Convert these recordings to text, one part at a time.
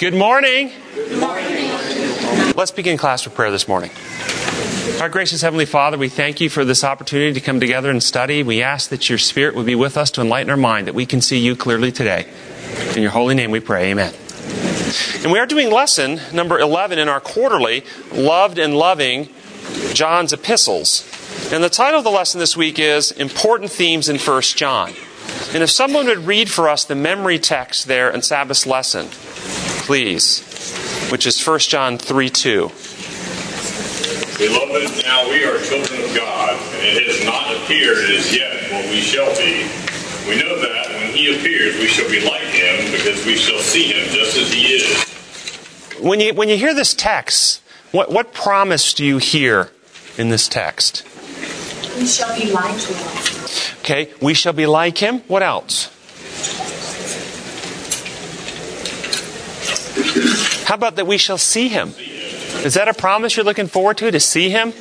Good morning. Let's begin class with prayer this morning. Our gracious Heavenly Father, we thank you for this opportunity to come together and study. We ask that your Spirit would be with us to enlighten our mind, that we can see you clearly today. In your holy name we pray, amen. And we are doing lesson number 11 in our quarterly, Loved and Loving John's Epistles. And the title of the lesson this week is Important Themes in 1 John. And if someone would read for us the memory text there in Sabbath's lesson, please, which is 1 John 3 2. Beloved, now we are children of God, and it has not appeared as yet what we shall be. We know that when he appears, we shall be like him, because we shall see him just as he is. When you, when you hear this text, what, what promise do you hear in this text? We shall be like him. Okay, we shall be like him. What else? How about that we shall see him? Is that a promise you're looking forward to, to see him?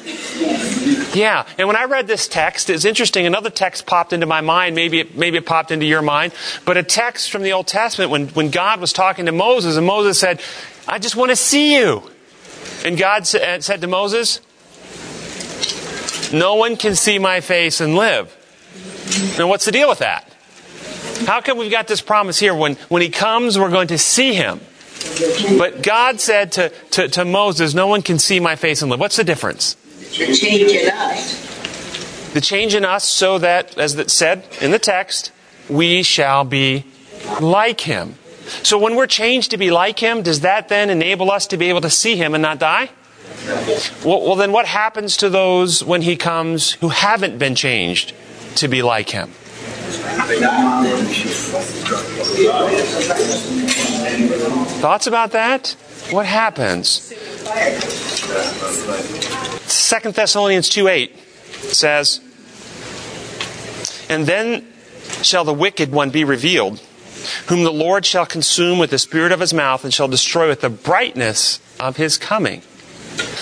Yeah. And when I read this text, it's interesting. Another text popped into my mind. Maybe it, maybe it popped into your mind. But a text from the Old Testament when, when God was talking to Moses, and Moses said, I just want to see you. And God sa- uh, said to Moses, No one can see my face and live. Now, what's the deal with that? How come we've got this promise here? When, when he comes, we're going to see him. But God said to, to, to Moses, No one can see my face and live. What's the difference? The change in us. The change in us so that, as it said in the text, we shall be like him. So when we're changed to be like him, does that then enable us to be able to see him and not die? Well, well then what happens to those when he comes who haven't been changed to be like him? Thoughts about that? What happens? 2 Thessalonians 2 8 says, And then shall the wicked one be revealed, whom the Lord shall consume with the spirit of his mouth and shall destroy with the brightness of his coming.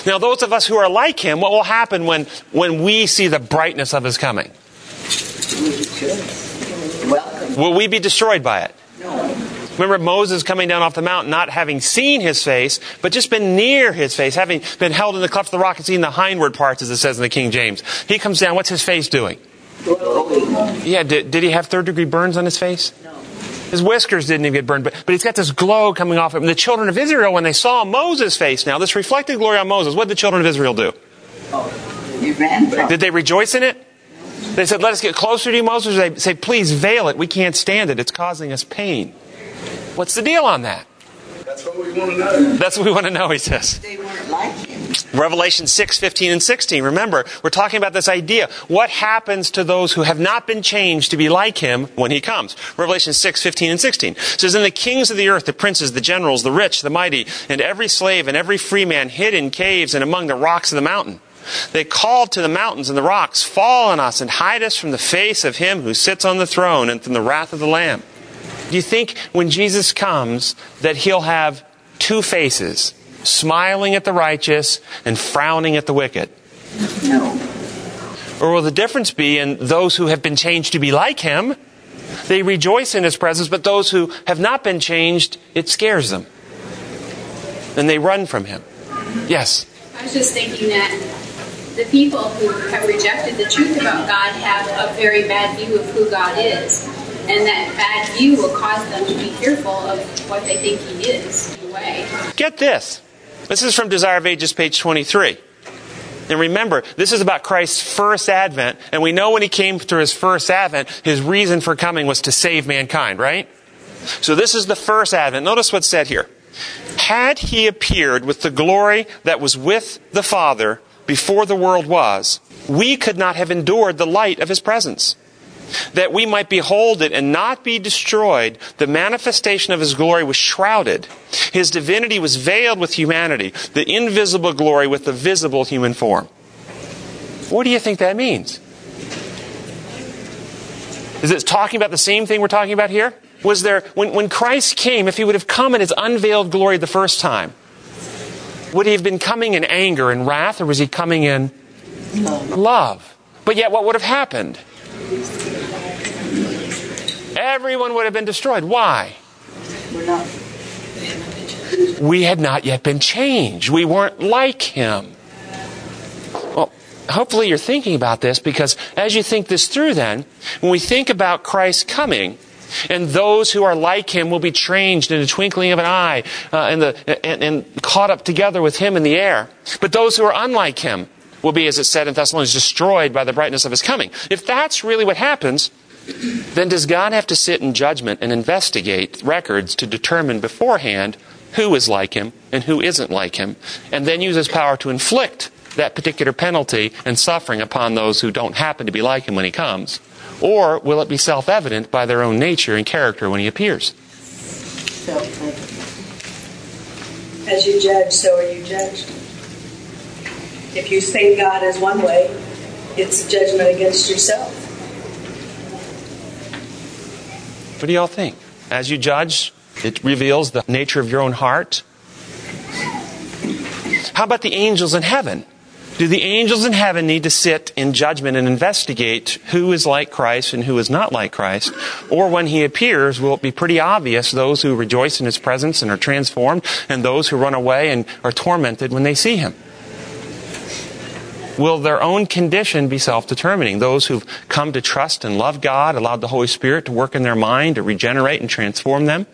Now, those of us who are like him, what will happen when, when we see the brightness of his coming? Will we be destroyed by it? No. Remember Moses coming down off the mountain, not having seen his face, but just been near his face, having been held in the cleft of the rock and seen the hindward parts, as it says in the King James. He comes down, what's his face doing? Yeah, did, did he have third degree burns on his face? No. His whiskers didn't even get burned, but, but he's got this glow coming off of him. And the children of Israel, when they saw Moses' face now, this reflected glory on Moses, what did the children of Israel do? Oh, you ran from Did they rejoice in it? They said, let us get closer to you, Moses. Or they say, please veil it. We can't stand it. It's causing us pain. What's the deal on that? That's what we want to know. That's what we want to know, he says. They weren't like him. Revelation 6, 15, and 16. Remember, we're talking about this idea. What happens to those who have not been changed to be like him when he comes? Revelation 6, 15, and 16 It says, And the kings of the earth, the princes, the generals, the rich, the mighty, and every slave and every free man hid in caves and among the rocks of the mountain. They called to the mountains and the rocks, Fall on us and hide us from the face of him who sits on the throne and from the wrath of the Lamb. Do you think when Jesus comes that he'll have two faces, smiling at the righteous and frowning at the wicked? No. Or will the difference be in those who have been changed to be like him? They rejoice in his presence, but those who have not been changed, it scares them. And they run from him. Yes. I was just thinking that the people who have rejected the truth about God have a very bad view of who God is. And that bad view will cause them to be fearful of what they think He is. Get this. This is from Desire of Ages, page 23. And remember, this is about Christ's first advent, and we know when he came through his first advent, his reason for coming was to save mankind, right? So this is the first advent. Notice what's said here. Had he appeared with the glory that was with the Father before the world was, we could not have endured the light of his presence. That we might behold it and not be destroyed, the manifestation of his glory was shrouded. His divinity was veiled with humanity, the invisible glory with the visible human form. What do you think that means? Is it talking about the same thing we're talking about here? Was there, when, when Christ came, if he would have come in his unveiled glory the first time, would he have been coming in anger and wrath, or was he coming in love? But yet, what would have happened? Everyone would have been destroyed. Why? We had not yet been changed. We weren't like him. Well, hopefully you're thinking about this because as you think this through, then, when we think about Christ coming, and those who are like him will be changed in the twinkling of an eye uh, the, and, and caught up together with him in the air. But those who are unlike him will be, as it said in Thessalonians, destroyed by the brightness of his coming. If that's really what happens, then does God have to sit in judgment and investigate records to determine beforehand who is like him and who isn't like him, and then use his power to inflict that particular penalty and suffering upon those who don't happen to be like him when he comes? Or will it be self evident by their own nature and character when he appears? As you judge, so are you judged. If you think God is one way, it's judgment against yourself. What do y'all think? As you judge, it reveals the nature of your own heart. How about the angels in heaven? Do the angels in heaven need to sit in judgment and investigate who is like Christ and who is not like Christ? Or when he appears, will it be pretty obvious those who rejoice in his presence and are transformed and those who run away and are tormented when they see him? Will their own condition be self determining? Those who've come to trust and love God, allowed the Holy Spirit to work in their mind, to regenerate and transform them?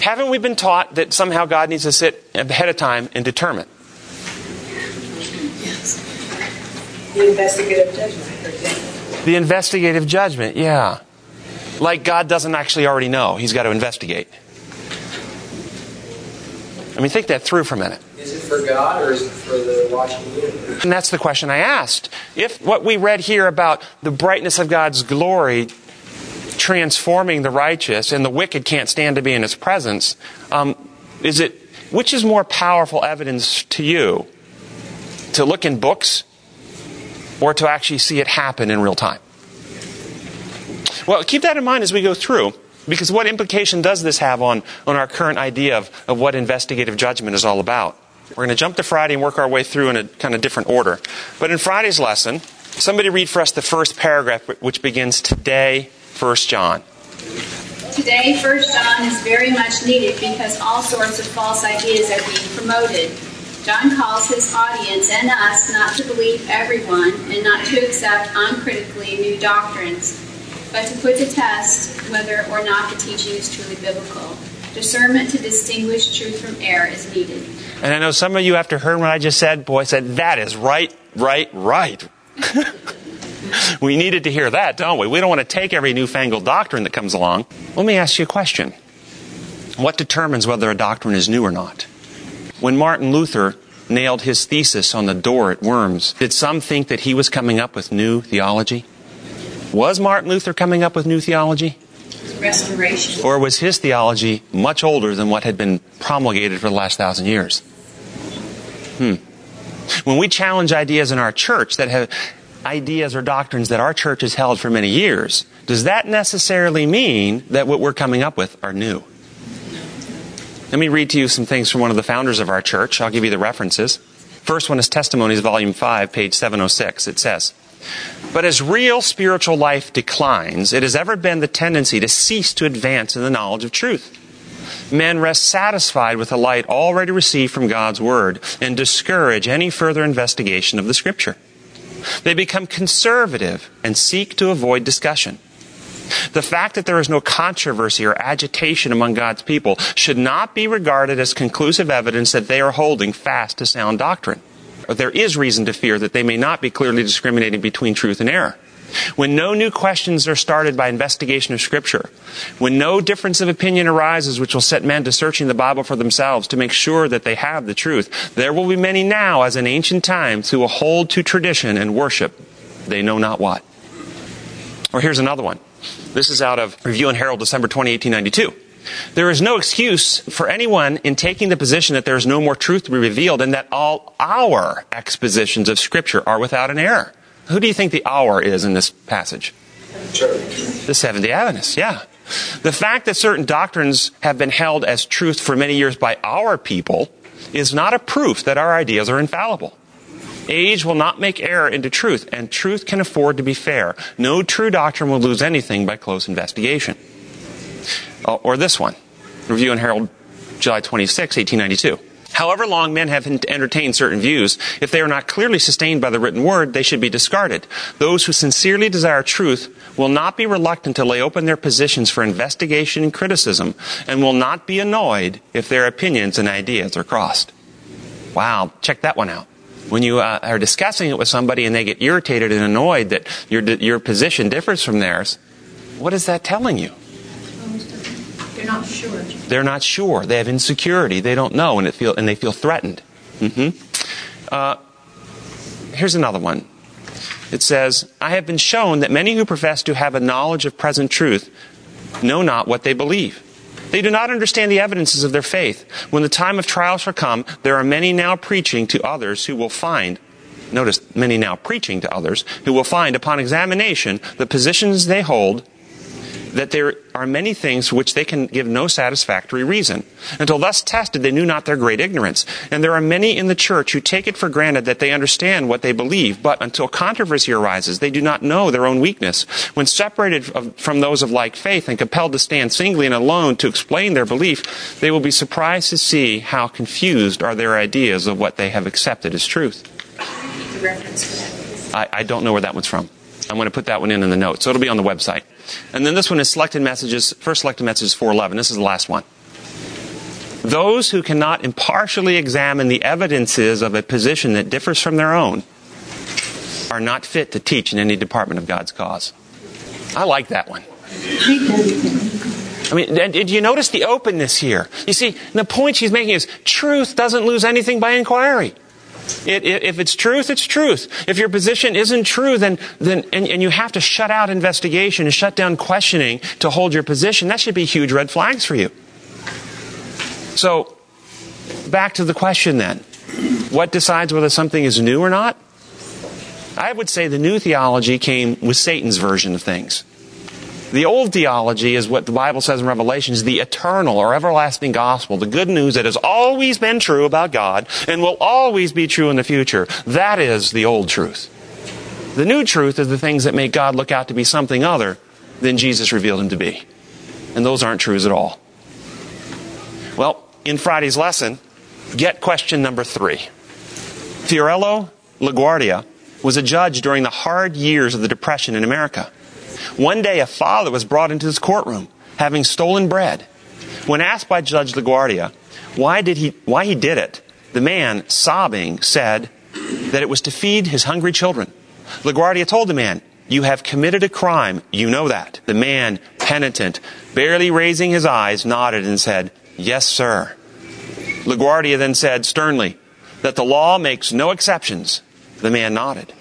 Haven't we been taught that somehow God needs to sit ahead of time and determine? Yes. The investigative judgment, for example. The investigative judgment, yeah. Like God doesn't actually already know. He's got to investigate. I mean, think that through for a minute. Is it for God or is it for the watching universe? And that's the question I asked. If what we read here about the brightness of God's glory transforming the righteous and the wicked can't stand to be in his presence, um, is it which is more powerful evidence to you? To look in books or to actually see it happen in real time? Well, keep that in mind as we go through. Because what implication does this have on, on our current idea of, of what investigative judgment is all about? We're going to jump to Friday and work our way through in a kind of different order. But in Friday's lesson, somebody read for us the first paragraph, which begins today, 1 John. Today, 1 John is very much needed because all sorts of false ideas are being promoted. John calls his audience and us not to believe everyone and not to accept uncritically new doctrines, but to put to test whether or not the teaching is truly biblical. Discernment to distinguish truth from error is needed. And I know some of you, after hearing what I just said, boy, said, that is right, right, right. we needed to hear that, don't we? We don't want to take every newfangled doctrine that comes along. Let me ask you a question. What determines whether a doctrine is new or not? When Martin Luther nailed his thesis on the door at Worms, did some think that he was coming up with new theology? Was Martin Luther coming up with new theology? Restoration. Or was his theology much older than what had been promulgated for the last thousand years? Hmm. When we challenge ideas in our church that have ideas or doctrines that our church has held for many years, does that necessarily mean that what we're coming up with are new? Let me read to you some things from one of the founders of our church. I'll give you the references. First one is Testimonies, Volume 5, page 706. It says, But as real spiritual life declines, it has ever been the tendency to cease to advance in the knowledge of truth. Men rest satisfied with the light already received from God's Word and discourage any further investigation of the Scripture. They become conservative and seek to avoid discussion. The fact that there is no controversy or agitation among God's people should not be regarded as conclusive evidence that they are holding fast to sound doctrine. But there is reason to fear that they may not be clearly discriminating between truth and error. When no new questions are started by investigation of Scripture, when no difference of opinion arises which will set men to searching the Bible for themselves to make sure that they have the truth, there will be many now, as in ancient times, who will hold to tradition and worship they know not what. Or here's another one. This is out of Review and Herald, December 20, 1892. There is no excuse for anyone in taking the position that there is no more truth to be revealed and that all our expositions of Scripture are without an error. Who do you think the our is in this passage? The Seventh day Adventists, yeah. The fact that certain doctrines have been held as truth for many years by our people is not a proof that our ideas are infallible. Age will not make error into truth, and truth can afford to be fair. No true doctrine will lose anything by close investigation. Or this one, Review and Herald, July 26, 1892. However long men have entertained certain views, if they are not clearly sustained by the written word, they should be discarded. Those who sincerely desire truth will not be reluctant to lay open their positions for investigation and criticism, and will not be annoyed if their opinions and ideas are crossed. Wow, check that one out. When you uh, are discussing it with somebody and they get irritated and annoyed that your, your position differs from theirs, what is that telling you? They're not sure. They're not sure. They have insecurity. They don't know, and, it feel, and they feel threatened. Mm-hmm. Uh, here's another one. It says, I have been shown that many who profess to have a knowledge of present truth know not what they believe. They do not understand the evidences of their faith. When the time of trial shall come, there are many now preaching to others who will find, notice, many now preaching to others, who will find upon examination the positions they hold that there are many things for which they can give no satisfactory reason. Until thus tested, they knew not their great ignorance. And there are many in the church who take it for granted that they understand what they believe, but until controversy arises, they do not know their own weakness. When separated from those of like faith and compelled to stand singly and alone to explain their belief, they will be surprised to see how confused are their ideas of what they have accepted as truth. The reference for that. I, I don't know where that one's from. I'm going to put that one in in the notes. So it'll be on the website. And then this one is selected messages, first selected messages 411. This is the last one. Those who cannot impartially examine the evidences of a position that differs from their own are not fit to teach in any department of God's cause. I like that one. I mean, did you notice the openness here? You see, the point she's making is truth doesn't lose anything by inquiry. It, it, if it's truth, it's truth. If your position isn't true, then, then and, and you have to shut out investigation and shut down questioning to hold your position, that should be huge red flags for you. So, back to the question then. What decides whether something is new or not? I would say the new theology came with Satan's version of things. The old theology is what the Bible says in Revelation is the eternal or everlasting gospel, the good news that has always been true about God and will always be true in the future. That is the old truth. The new truth is the things that make God look out to be something other than Jesus revealed him to be. And those aren't truths at all. Well, in Friday's lesson, get question number three. Fiorello LaGuardia was a judge during the hard years of the Depression in America. One day, a father was brought into his courtroom, having stolen bread. When asked by Judge LaGuardia why, did he, why he did it, the man, sobbing, said that it was to feed his hungry children. LaGuardia told the man, You have committed a crime. You know that. The man, penitent, barely raising his eyes, nodded and said, Yes, sir. LaGuardia then said sternly that the law makes no exceptions. The man nodded.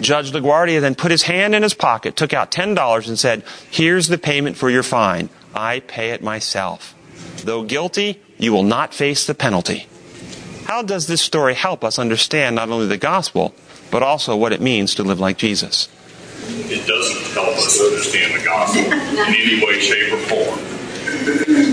Judge LaGuardia then put his hand in his pocket, took out $10, and said, Here's the payment for your fine. I pay it myself. Though guilty, you will not face the penalty. How does this story help us understand not only the gospel, but also what it means to live like Jesus? It doesn't help us understand the gospel in any way, shape, or form.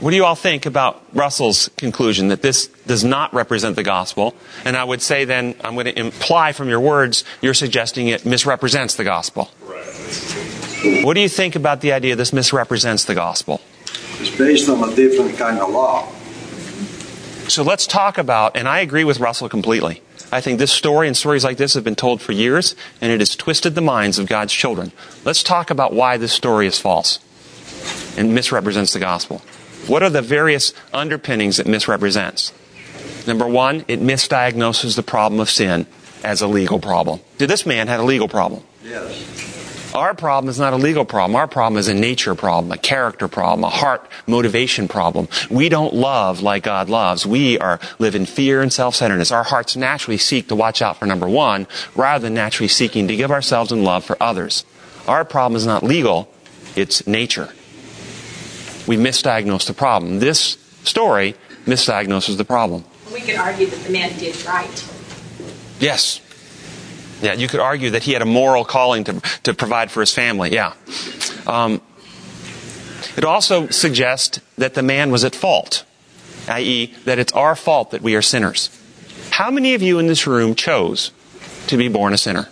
What do you all think about Russell's conclusion that this does not represent the gospel? And I would say then, I'm going to imply from your words, you're suggesting it misrepresents the gospel. Right. What do you think about the idea this misrepresents the gospel? It's based on a different kind of law. So let's talk about, and I agree with Russell completely. I think this story and stories like this have been told for years, and it has twisted the minds of God's children. Let's talk about why this story is false and misrepresents the gospel. What are the various underpinnings it misrepresents? Number one, it misdiagnoses the problem of sin as a legal problem. Did this man had a legal problem? Yes. Our problem is not a legal problem. Our problem is a nature problem, a character problem, a heart motivation problem. We don't love like God loves. We are live in fear and self-centeredness. Our hearts naturally seek to watch out for number one, rather than naturally seeking to give ourselves in love for others. Our problem is not legal, it's nature we misdiagnose the problem. This story misdiagnoses the problem. We could argue that the man did right. Yes. Yeah, you could argue that he had a moral calling to, to provide for his family. Yeah. Um, it also suggests that the man was at fault, i.e., that it's our fault that we are sinners. How many of you in this room chose to be born a sinner?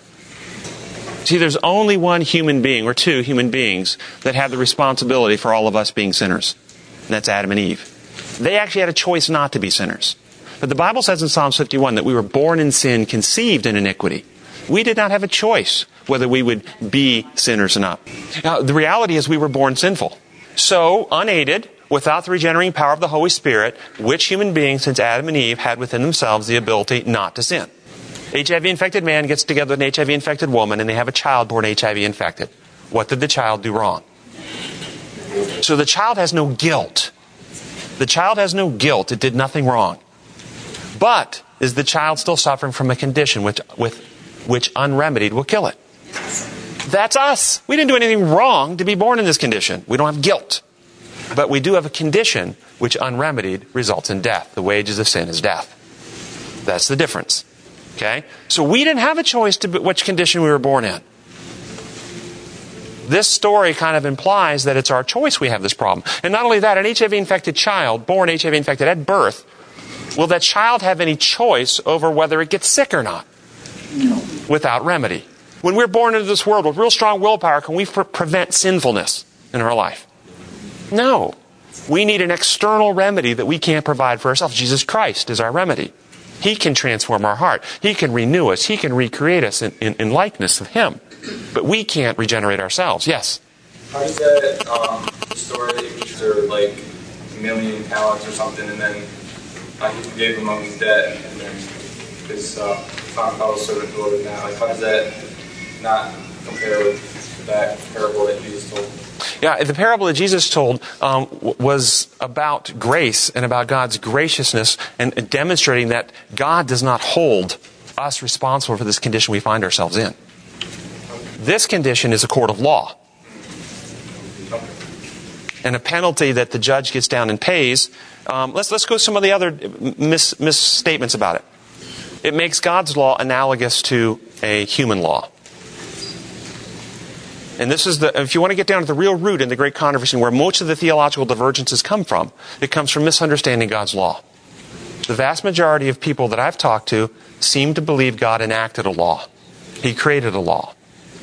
See, there's only one human being, or two human beings, that have the responsibility for all of us being sinners. And that's Adam and Eve. They actually had a choice not to be sinners. But the Bible says in Psalms 51 that we were born in sin, conceived in iniquity. We did not have a choice whether we would be sinners or not. Now, the reality is we were born sinful. So, unaided, without the regenerating power of the Holy Spirit, which human beings since Adam and Eve had within themselves the ability not to sin. HIV infected man gets together with an HIV infected woman and they have a child born HIV infected. What did the child do wrong? So the child has no guilt. The child has no guilt. It did nothing wrong. But is the child still suffering from a condition which, with, which unremedied will kill it? That's us. We didn't do anything wrong to be born in this condition. We don't have guilt. But we do have a condition which unremedied results in death. The wages of sin is death. That's the difference. Okay? So we didn't have a choice to which condition we were born in. This story kind of implies that it's our choice we have this problem. And not only that, an HIV infected child, born HIV infected at birth, will that child have any choice over whether it gets sick or not? No. Without remedy. When we're born into this world with real strong willpower, can we pre- prevent sinfulness in our life? No. We need an external remedy that we can't provide for ourselves. Jesus Christ is our remedy. He can transform our heart. He can renew us. He can recreate us in, in, in likeness of Him. But we can't regenerate ourselves. Yes? How does that um, story Easter like a million talents or something, and then uh, he forgave of his debt, and then his uh, found fellow servant him that? Like, how does that not compare with that parable that Jesus told? Yeah, the parable that Jesus told um, was about grace and about God's graciousness and demonstrating that God does not hold us responsible for this condition we find ourselves in. This condition is a court of law. And a penalty that the judge gets down and pays. Um, let's, let's go some of the other mis- misstatements about it. It makes God's law analogous to a human law. And this is the, if you want to get down to the real root in the great controversy where most of the theological divergences come from, it comes from misunderstanding God's law. The vast majority of people that I've talked to seem to believe God enacted a law. He created a law.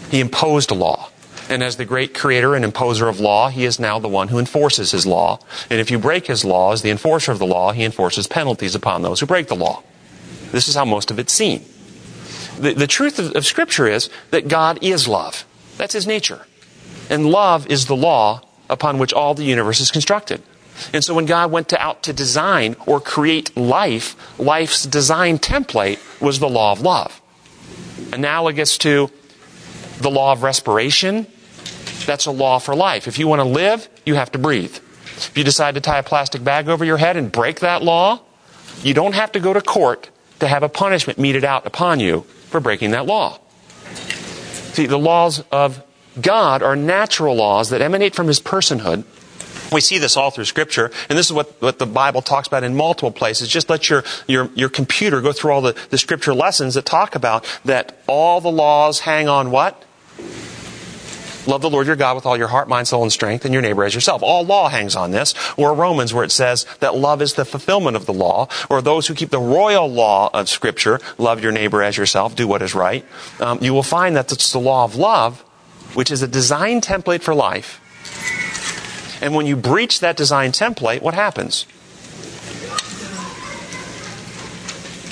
He imposed a law. And as the great creator and imposer of law, he is now the one who enforces his law. And if you break his law, as the enforcer of the law, he enforces penalties upon those who break the law. This is how most of it's seen. The, the truth of, of Scripture is that God is love. That's his nature. And love is the law upon which all the universe is constructed. And so when God went to, out to design or create life, life's design template was the law of love. Analogous to the law of respiration, that's a law for life. If you want to live, you have to breathe. If you decide to tie a plastic bag over your head and break that law, you don't have to go to court to have a punishment meted out upon you for breaking that law. See, the laws of God are natural laws that emanate from his personhood. We see this all through Scripture, and this is what, what the Bible talks about in multiple places. Just let your, your, your computer go through all the, the Scripture lessons that talk about that all the laws hang on what? Love the Lord your God with all your heart, mind, soul, and strength, and your neighbor as yourself. All law hangs on this. Or Romans, where it says that love is the fulfillment of the law. Or those who keep the royal law of Scripture, love your neighbor as yourself, do what is right. Um, you will find that it's the law of love, which is a design template for life. And when you breach that design template, what happens?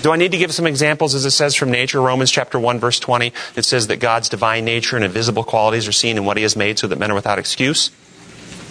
Do I need to give some examples as it says from nature? Romans chapter 1 verse 20. It says that God's divine nature and invisible qualities are seen in what he has made so that men are without excuse.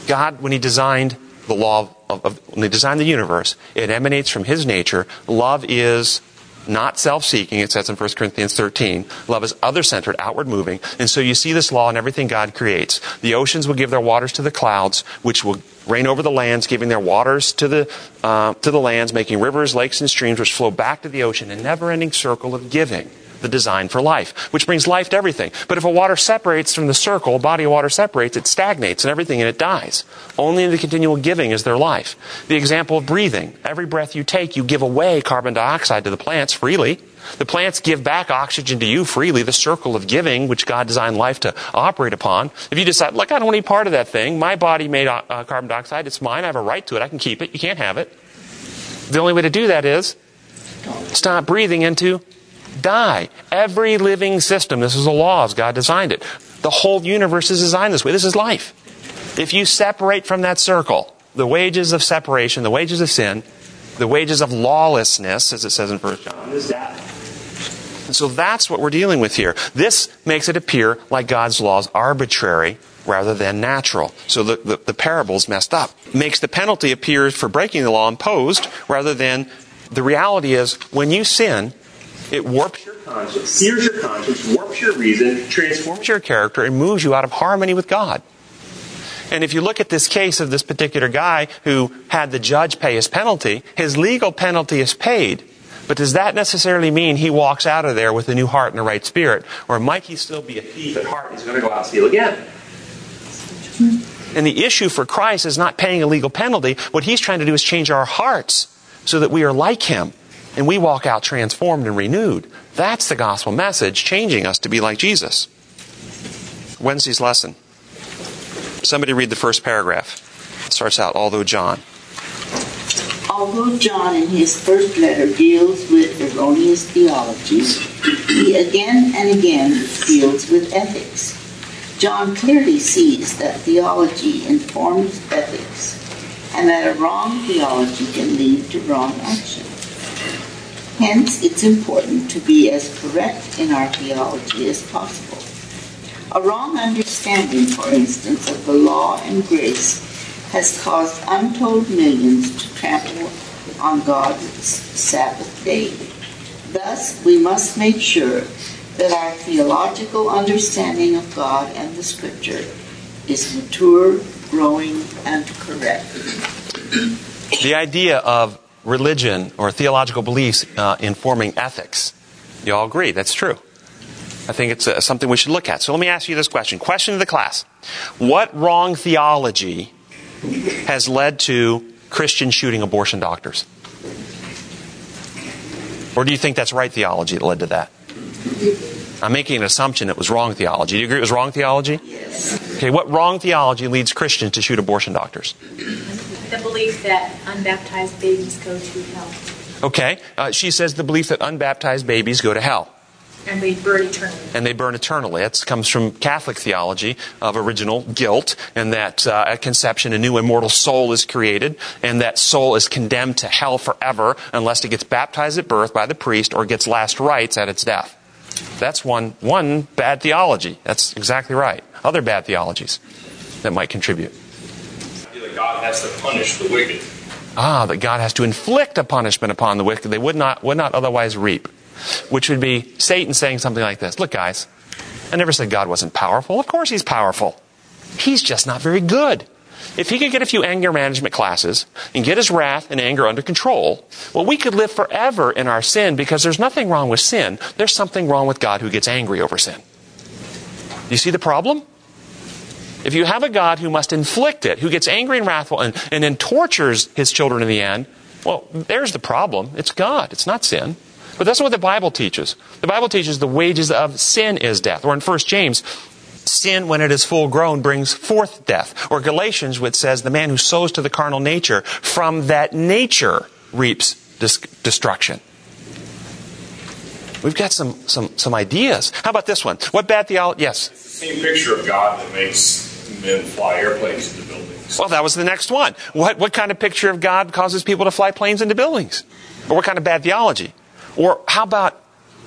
God, when he designed the law of, of when he designed the universe, it emanates from his nature. Love is not self-seeking, it says in 1 Corinthians 13. Love is other-centered, outward-moving. And so you see this law in everything God creates. The oceans will give their waters to the clouds, which will rain over the lands, giving their waters to the, uh, to the lands, making rivers, lakes, and streams which flow back to the ocean, a never-ending circle of giving the design for life, which brings life to everything. But if a water separates from the circle, a body of water separates, it stagnates and everything and it dies. Only in the continual giving is there life. The example of breathing. Every breath you take, you give away carbon dioxide to the plants freely. The plants give back oxygen to you freely, the circle of giving, which God designed life to operate upon. If you decide, look, I don't want any part of that thing. My body made uh, carbon dioxide. It's mine. I have a right to it. I can keep it. You can't have it. The only way to do that is stop breathing into die. Every living system, this is the law as God designed it. The whole universe is designed this way. This is life. If you separate from that circle, the wages of separation, the wages of sin, the wages of lawlessness, as it says in 1 John, is death. And so that's what we're dealing with here. This makes it appear like God's law is arbitrary rather than natural. So the, the, the parable's messed up. Makes the penalty appear for breaking the law imposed rather than the reality is when you sin, it warps your conscience, sears your conscience, warps your reason, transforms your character, and moves you out of harmony with God. And if you look at this case of this particular guy who had the judge pay his penalty, his legal penalty is paid. But does that necessarily mean he walks out of there with a new heart and a right spirit? Or might he still be a thief at heart and he's going to go out and steal again? And the issue for Christ is not paying a legal penalty. What he's trying to do is change our hearts so that we are like him and we walk out transformed and renewed. That's the gospel message, changing us to be like Jesus. Wednesday's lesson. Somebody read the first paragraph. It starts out, although John. Although John in his first letter deals with erroneous theologies, he again and again deals with ethics. John clearly sees that theology informs ethics and that a wrong theology can lead to wrong action. Hence, it's important to be as correct in our theology as possible. A wrong understanding, for instance, of the law and grace has caused untold millions to trample on God's Sabbath day. Thus, we must make sure that our theological understanding of God and the Scripture is mature, growing, and correct. The idea of religion or theological beliefs uh, informing ethics. You all agree that's true. I think it's uh, something we should look at. So let me ask you this question. Question to the class. What wrong theology has led to Christians shooting abortion doctors? Or do you think that's right theology that led to that? I'm making an assumption it was wrong theology. Do you agree it was wrong theology? Yes. Okay, what wrong theology leads Christians to shoot abortion doctors? The belief that unbaptized babies go to hell. Okay, uh, she says the belief that unbaptized babies go to hell. And they burn eternally. And they burn eternally. That comes from Catholic theology of original guilt, and that uh, at conception a new immortal soul is created, and that soul is condemned to hell forever unless it gets baptized at birth by the priest or gets last rites at its death. That's one, one bad theology. That's exactly right. Other bad theologies that might contribute. That God has to punish the wicked. Ah, that God has to inflict a punishment upon the wicked they would not, would not otherwise reap. Which would be Satan saying something like this Look, guys, I never said God wasn't powerful. Of course he's powerful. He's just not very good. If he could get a few anger management classes and get his wrath and anger under control, well, we could live forever in our sin because there's nothing wrong with sin. There's something wrong with God who gets angry over sin. You see the problem? If you have a God who must inflict it, who gets angry and wrathful and, and then tortures his children in the end, well, there's the problem. It's God, it's not sin. But that's what the Bible teaches. The Bible teaches the wages of sin is death. Or in 1 James, sin, when it is full grown, brings forth death. Or Galatians, which says, the man who sows to the carnal nature, from that nature reaps destruction. We've got some, some, some ideas. How about this one? What bad theology? Yes? Same picture of God that makes men fly airplanes into buildings. Well, that was the next one. What, what kind of picture of God causes people to fly planes into buildings? Or what kind of bad theology? Or how about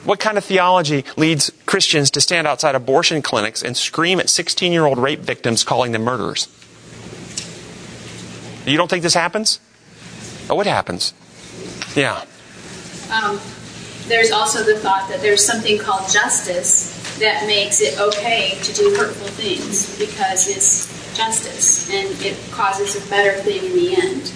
what kind of theology leads Christians to stand outside abortion clinics and scream at 16 year old rape victims, calling them murderers? You don't think this happens? Oh, it happens. Yeah. Um, there's also the thought that there's something called justice that makes it okay to do hurtful things because it's justice and it causes a better thing in the end.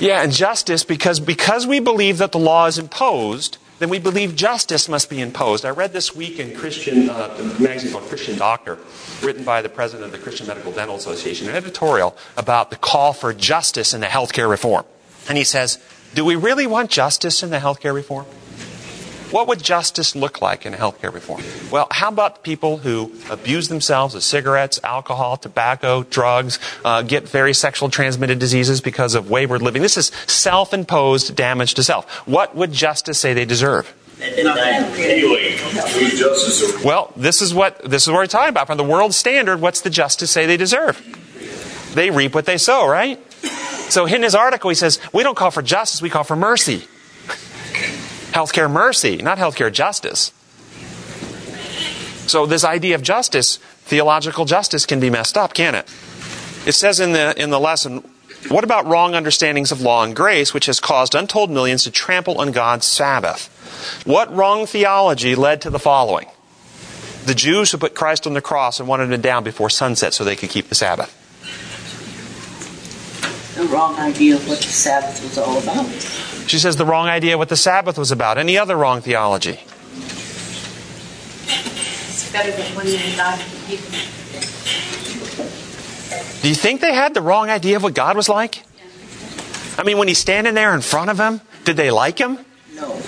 Yeah, and justice because because we believe that the law is imposed, then we believe justice must be imposed. I read this week in Christian uh, magazine called Christian Doctor, written by the president of the Christian Medical Dental Association, an editorial about the call for justice in the healthcare reform. And he says, "Do we really want justice in the healthcare reform?" What would justice look like in healthcare reform? Well, how about people who abuse themselves with cigarettes, alcohol, tobacco, drugs, uh, get very sexual transmitted diseases because of wayward living? This is self imposed damage to self. What would justice say they deserve? Well, this is what this is what we're talking about. From the world standard, what's the justice say they deserve? They reap what they sow, right? So in his article, he says, we don't call for justice, we call for mercy. Healthcare mercy, not healthcare justice. So this idea of justice, theological justice, can be messed up, can it? It says in the, in the lesson, what about wrong understandings of law and grace, which has caused untold millions to trample on God's Sabbath? What wrong theology led to the following? The Jews who put Christ on the cross and wanted him down before sunset so they could keep the Sabbath. The wrong idea of what the Sabbath was all about. She says the wrong idea what the Sabbath was about. Any other wrong theology? It's better than one man God for people. Do you think they had the wrong idea of what God was like? I mean, when he's standing there in front of them, did they like him? No.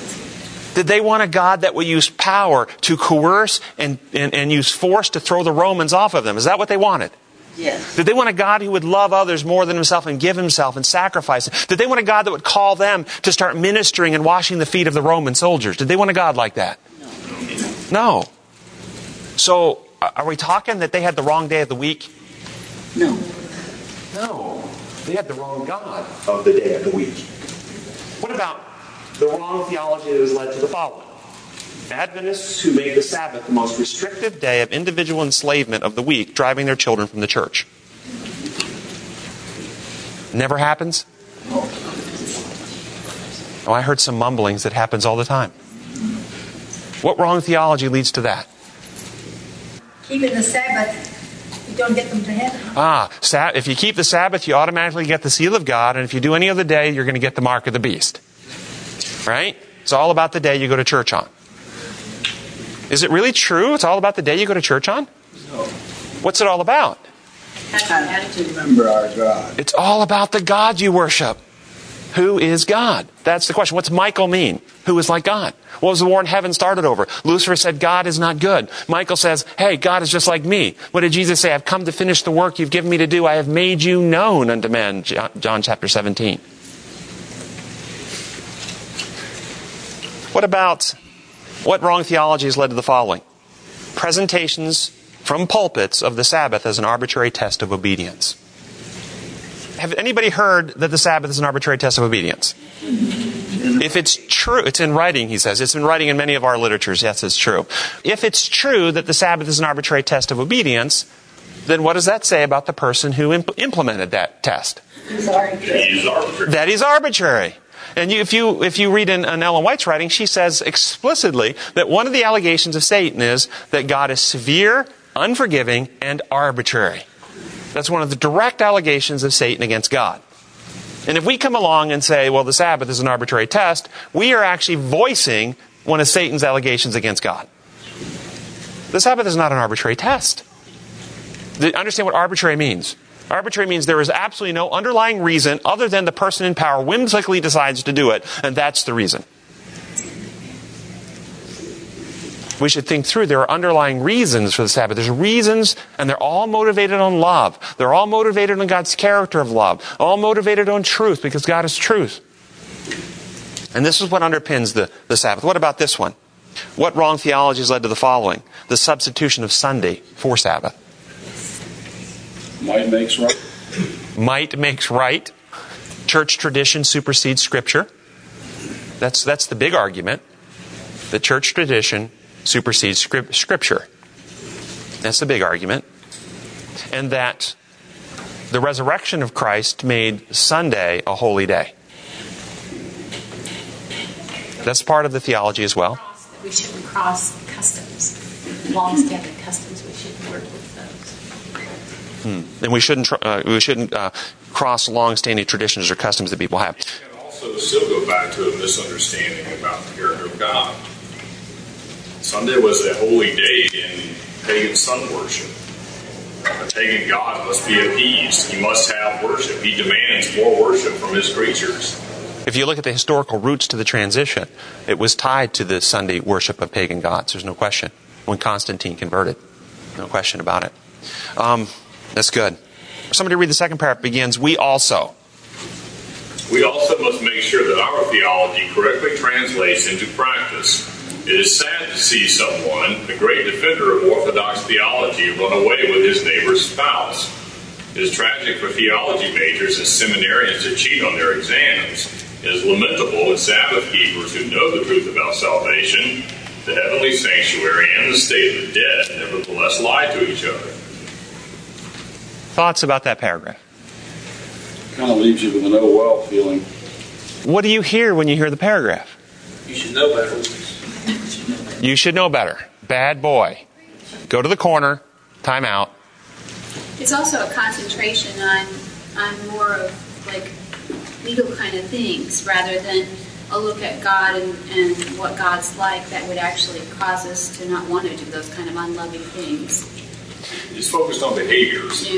Did they want a God that would use power to coerce and, and, and use force to throw the Romans off of them? Is that what they wanted? Yes. Did they want a God who would love others more than himself and give himself and sacrifice? Did they want a God that would call them to start ministering and washing the feet of the Roman soldiers? Did they want a God like that? No. So, are we talking that they had the wrong day of the week? No. No. They had the wrong God of the day of the week. What about the wrong theology that has led to the following? Adventists who make the Sabbath the most restrictive day of individual enslavement of the week, driving their children from the church. Never happens? Oh, I heard some mumblings that happens all the time. What wrong theology leads to that? Keeping the Sabbath, you don't get them to heaven. Ah, if you keep the Sabbath, you automatically get the seal of God, and if you do any other day, you're going to get the mark of the beast. Right? It's all about the day you go to church on. Is it really true? It's all about the day you go to church on? What's it all about? Remember our God. It's all about the God you worship. Who is God? That's the question. What's Michael mean? Who is like God? What was the war in heaven started over? Lucifer said, God is not good. Michael says, hey, God is just like me. What did Jesus say? I've come to finish the work you've given me to do. I have made you known unto. John John chapter 17. What about what wrong theology has led to the following? Presentations from pulpits of the Sabbath as an arbitrary test of obedience. Have anybody heard that the Sabbath is an arbitrary test of obedience? If it's true, it's in writing, he says. It's in writing in many of our literatures. Yes, it's true. If it's true that the Sabbath is an arbitrary test of obedience, then what does that say about the person who imp- implemented that test? He's arbitrary. That is arbitrary. And you, if you if you read in, in Ellen White's writing, she says explicitly that one of the allegations of Satan is that God is severe, unforgiving, and arbitrary. That's one of the direct allegations of Satan against God. And if we come along and say, well, the Sabbath is an arbitrary test, we are actually voicing one of Satan's allegations against God. The Sabbath is not an arbitrary test. Understand what arbitrary means. Arbitrary means there is absolutely no underlying reason other than the person in power whimsically decides to do it, and that's the reason. We should think through there are underlying reasons for the Sabbath. There's reasons, and they're all motivated on love. They're all motivated on God's character of love, all motivated on truth, because God is truth. And this is what underpins the, the Sabbath. What about this one? What wrong theology has led to the following? The substitution of Sunday for Sabbath. Might makes right. Might makes right. Church tradition supersedes Scripture. That's, that's the big argument. The church tradition supersedes scrip- Scripture. That's the big argument. And that the resurrection of Christ made Sunday a holy day. That's part of the theology as well. We shouldn't cross customs, long-standing customs. We shouldn't work with those. And we shouldn't, uh, we shouldn't uh, cross long-standing traditions or customs that people have. And also still go back to a misunderstanding about the character of God. Sunday was a holy day in pagan sun worship. A pagan God must be appeased. He must have worship. He demands more worship from his creatures. If you look at the historical roots to the transition, it was tied to the Sunday worship of pagan gods. There's no question. When Constantine converted, no question about it. Um, that's good. Somebody read the second paragraph. Begins. We also. We also must make sure that our theology correctly translates into practice. It is sad to see someone, a great defender of Orthodox theology, run away with his neighbor's spouse. It is tragic for theology majors and seminarians to cheat on their exams. It is lamentable that Sabbath keepers who know the truth about salvation, the heavenly sanctuary, and the state of the dead nevertheless lie to each other. Thoughts about that paragraph? Kind of leaves you with an oh well feeling. What do you hear when you hear the paragraph? You should know better. You should know better. Bad boy. Go to the corner. Time out. It's also a concentration on on more of like legal kind of things rather than a look at God and, and what God's like that would actually cause us to not want to do those kind of unloving things. It's focused on behaviors.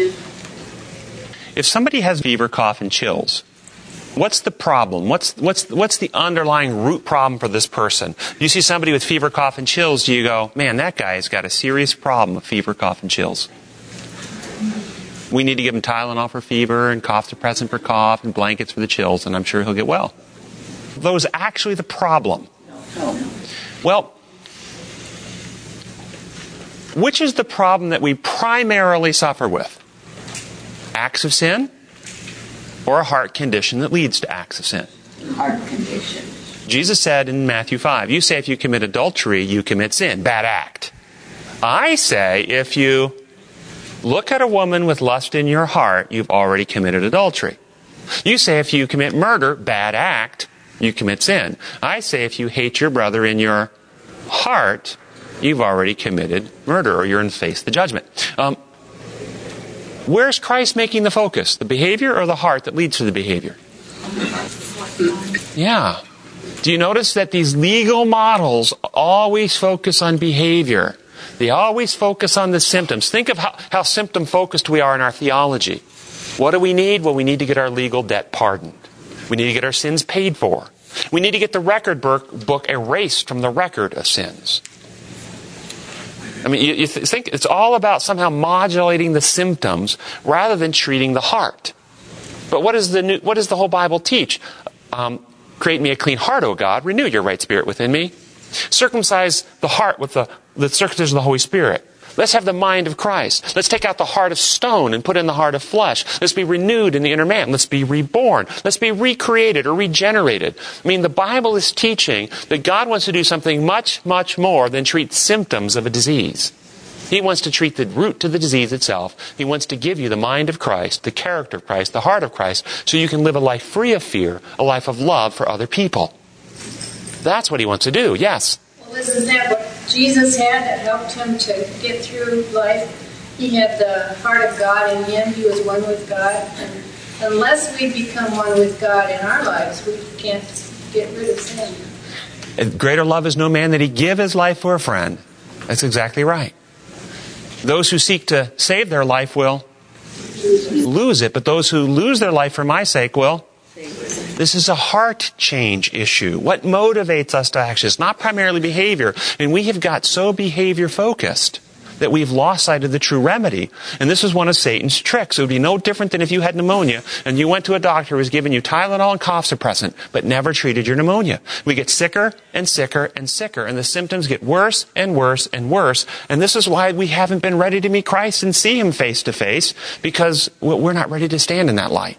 If somebody has fever, cough, and chills, what's the problem? What's, what's, what's the underlying root problem for this person? You see somebody with fever, cough, and chills, do you go, man, that guy's got a serious problem of fever, cough, and chills? We need to give him Tylenol for fever and cough suppressant for cough and blankets for the chills, and I'm sure he'll get well. Those actually the problem. Well, which is the problem that we primarily suffer with? Acts of sin or a heart condition that leads to acts of sin? Heart condition. Jesus said in Matthew 5, You say if you commit adultery, you commit sin, bad act. I say if you look at a woman with lust in your heart, you've already committed adultery. You say if you commit murder, bad act, you commit sin. I say if you hate your brother in your heart, you've already committed murder or you're in face the judgment. Um, where's Christ making the focus? The behavior or the heart that leads to the behavior? Yeah. Do you notice that these legal models always focus on behavior? They always focus on the symptoms. Think of how, how symptom focused we are in our theology. What do we need? Well, we need to get our legal debt pardoned. We need to get our sins paid for. We need to get the record book erased from the record of sins. I mean, you, you th- think it's all about somehow modulating the symptoms rather than treating the heart. But what, is the new, what does the whole Bible teach? Um, create me a clean heart, O God. Renew your right spirit within me. Circumcise the heart with the, the circumcision of the Holy Spirit. Let's have the mind of Christ. Let's take out the heart of stone and put in the heart of flesh. Let's be renewed in the inner man. Let's be reborn. Let's be recreated or regenerated. I mean, the Bible is teaching that God wants to do something much, much more than treat symptoms of a disease. He wants to treat the root to the disease itself. He wants to give you the mind of Christ, the character of Christ, the heart of Christ, so you can live a life free of fear, a life of love for other people. That's what he wants to do, yes. Well, isn't that what Jesus had that helped him to get through life? He had the heart of God in him. He was one with God. And unless we become one with God in our lives, we can't get rid of sin. Greater love is no man that he give his life for a friend. That's exactly right. Those who seek to save their life will lose it, but those who lose their life for my sake will. This is a heart change issue. What motivates us to action? It's not primarily behavior. And we have got so behavior focused that we've lost sight of the true remedy. And this is one of Satan's tricks. It would be no different than if you had pneumonia and you went to a doctor who was giving you Tylenol and cough suppressant, but never treated your pneumonia. We get sicker and sicker and sicker, and the symptoms get worse and worse and worse. And this is why we haven't been ready to meet Christ and see Him face to face, because we're not ready to stand in that light.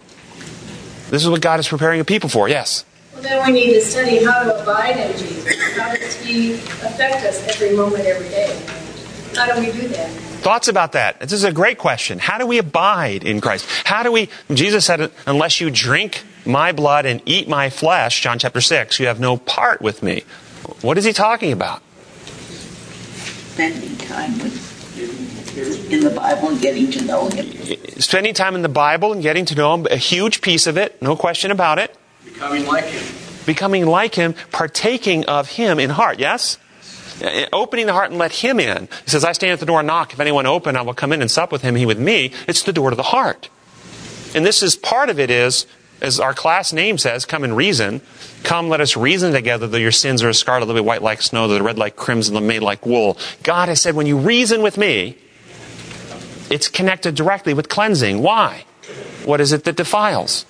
This is what God is preparing a people for, yes. Well, then we need to study how to abide in Jesus. How does He affect us every moment, every day? How do we do that? Thoughts about that? This is a great question. How do we abide in Christ? How do we, Jesus said, unless you drink my blood and eat my flesh, John chapter 6, you have no part with me. What is he talking about? Spending time with in the Bible and getting to know Him. Spending time in the Bible and getting to know Him, a huge piece of it, no question about it. Becoming like Him. Becoming like Him, partaking of Him in heart, yes? Eh, opening the heart and let Him in. He says, I stand at the door and knock. If anyone open, I will come in and sup with him, he with me. It's the door to the heart. And this is part of it is, as our class name says, come and reason. Come, let us reason together, though your sins are as scarlet, they'll be white like snow, though they're red like crimson, they're made like wool. God has said, when you reason with me, it's connected directly with cleansing. Why? What is it that defiles?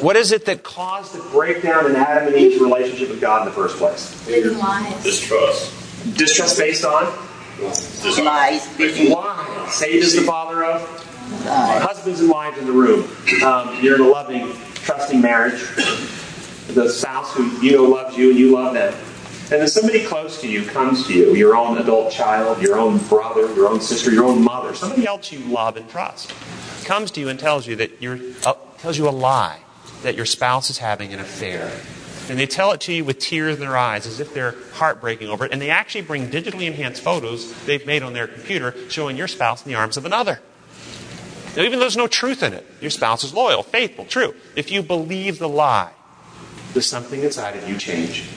What is it that caused the breakdown in Adam and Eve's relationship with God in the first place? Living lies. Distrust. Distrust based on Lies. Why? Satan is the father of? Husbands and wives in the room. Um, you're in a loving, trusting marriage. The spouse who you know loves you and you love them. And then somebody close to you comes to you, your own adult child, your own brother, your own sister, your own mother, somebody else you love and trust, comes to you and tells you that you're, uh, tells you a lie that your spouse is having an affair. And they tell it to you with tears in their eyes as if they're heartbreaking over it. And they actually bring digitally enhanced photos they've made on their computer showing your spouse in the arms of another. Now, even though there's no truth in it, your spouse is loyal, faithful, true. If you believe the lie, does something inside of you change?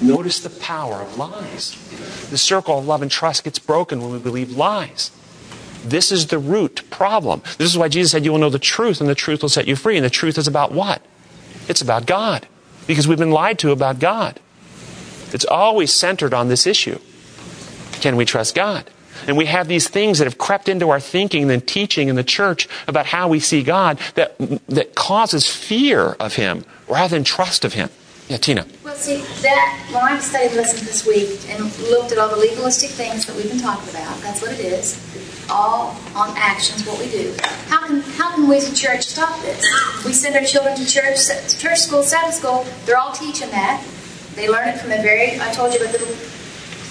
Notice the power of lies. The circle of love and trust gets broken when we believe lies. This is the root problem. This is why Jesus said, You will know the truth, and the truth will set you free. And the truth is about what? It's about God. Because we've been lied to about God. It's always centered on this issue. Can we trust God? And we have these things that have crept into our thinking and teaching in the church about how we see God that, that causes fear of Him rather than trust of Him. Yeah, Tina. Well, see, that, when I studied the lesson this week and looked at all the legalistic things that we've been talking about, that's what it is. All on actions, what we do. How can, how can we as a church stop this? We send our children to church, church school, Sabbath school, they're all teaching that. They learn it from a very, I told you about the little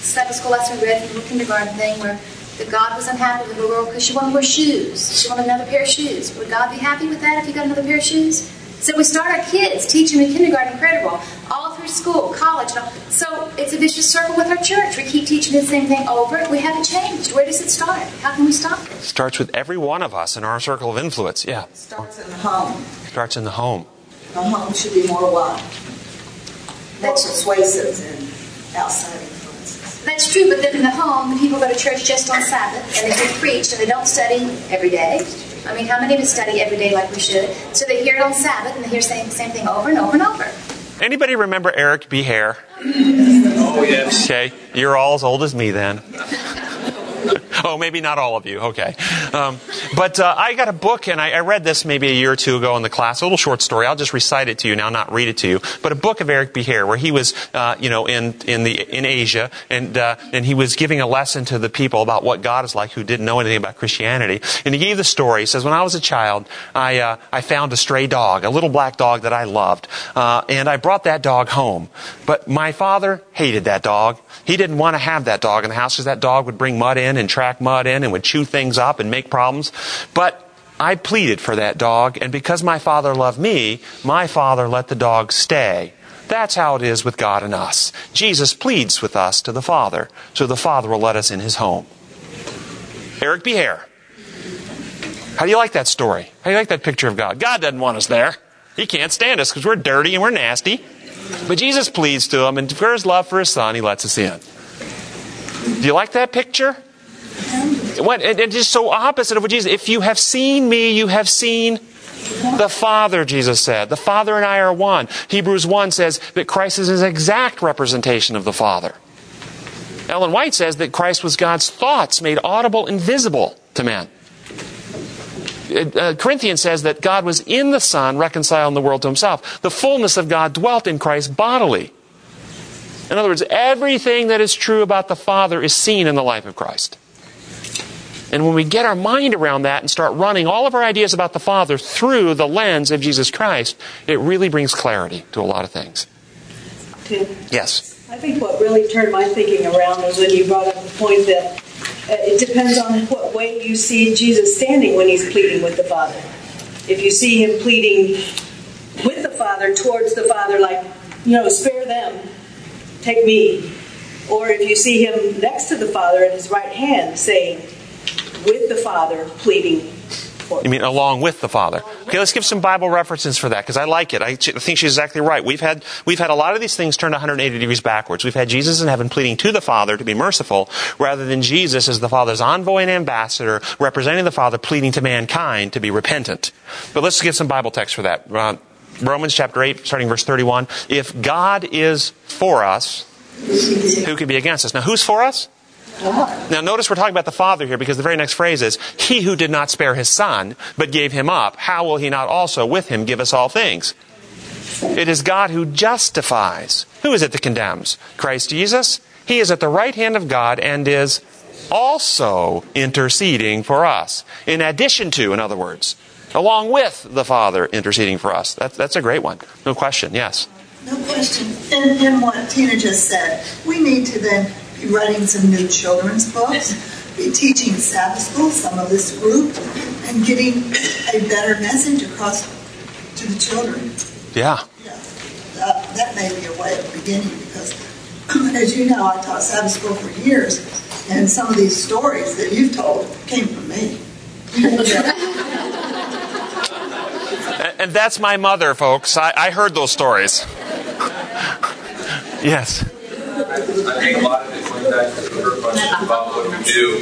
Sabbath school lesson we read, the little kindergarten thing where the God was unhappy with the girl because she wanted wear shoes. She wanted another pair of shoes. Would God be happy with that if you got another pair of shoes? So we start our kids, teach them in kindergarten, credible, all through school, college. So it's a vicious circle with our church. We keep teaching the same thing over. We haven't changed. Where does it start? How can we stop it? Starts with every one of us in our circle of influence. Yeah. Starts in the home. Starts in the home. The home should be more what? More persuasive than outside influences. That's true, but then in the home, the people go to church just on Sabbath and they get preach and they don't study every day. I mean, how many of us study every day like we should? So they hear it on Sabbath and they hear the same, same thing over and over and over. Anybody remember Eric B. Hare? Oh, yes. Okay, you're all as old as me then. oh, maybe not all of you. Okay. Um, but uh, I got a book, and I, I, read this maybe a year or two ago in the class. A little short story. I'll just recite it to you now, not read it to you. But a book of Eric B. Where he was, uh, you know, in in the in Asia, and uh, and he was giving a lesson to the people about what God is like who didn't know anything about Christianity. And he gave the story. He says, when I was a child, I uh, I found a stray dog, a little black dog that I loved, uh, and I brought that dog home. But my father hated that dog. He didn't want to have that dog in the house because that dog would bring mud in and mud in and would chew things up and make problems. But I pleaded for that dog, and because my father loved me, my father let the dog stay. That's how it is with God and us. Jesus pleads with us to the Father, so the Father will let us in his home. Eric B. How do you like that story? How do you like that picture of God? God doesn't want us there. He can't stand us because we're dirty and we're nasty. But Jesus pleads to him, and for his love for his son, he lets us in. Do you like that picture? What, it is so opposite of what Jesus. If you have seen me, you have seen the Father, Jesus said. The Father and I are one. Hebrews 1 says that Christ is an exact representation of the Father. Ellen White says that Christ was God's thoughts made audible and visible to man. Uh, Corinthians says that God was in the Son, reconciling the world to himself. The fullness of God dwelt in Christ bodily. In other words, everything that is true about the Father is seen in the life of Christ. And when we get our mind around that and start running all of our ideas about the Father through the lens of Jesus Christ, it really brings clarity to a lot of things. Tim? Yes. I think what really turned my thinking around was when you brought up the point that uh, it depends on what way you see Jesus standing when he's pleading with the Father. If you see him pleading with the Father, towards the Father, like, you know, spare them, take me. Or if you see him next to the Father at his right hand, saying, with the Father, pleading you mean along with the Father? Okay, let's give some Bible references for that because I like it. I think she's exactly right. We've had we've had a lot of these things turned 180 degrees backwards. We've had Jesus in heaven pleading to the Father to be merciful, rather than Jesus as the Father's envoy and ambassador, representing the Father, pleading to mankind to be repentant. But let's give some Bible text for that. Uh, Romans chapter 8, starting verse 31. If God is for us, who can be against us? Now, who's for us? Now, notice we're talking about the Father here because the very next phrase is, He who did not spare His Son, but gave Him up, how will He not also with Him give us all things? It is God who justifies. Who is it that condemns? Christ Jesus? He is at the right hand of God and is also interceding for us. In addition to, in other words, along with the Father interceding for us. That, that's a great one. No question. Yes. No question. And, in what Tina just said, we need to then writing some new children's books, be teaching Sabbath school, some of this group, and getting a better message across to the children. Yeah. Yeah. Uh, that may be a way of beginning because, as you know, I taught Sabbath school for years, and some of these stories that you've told came from me. And, and that's my mother, folks. I, I heard those stories. yes. I think a lot of it going back to question about what we do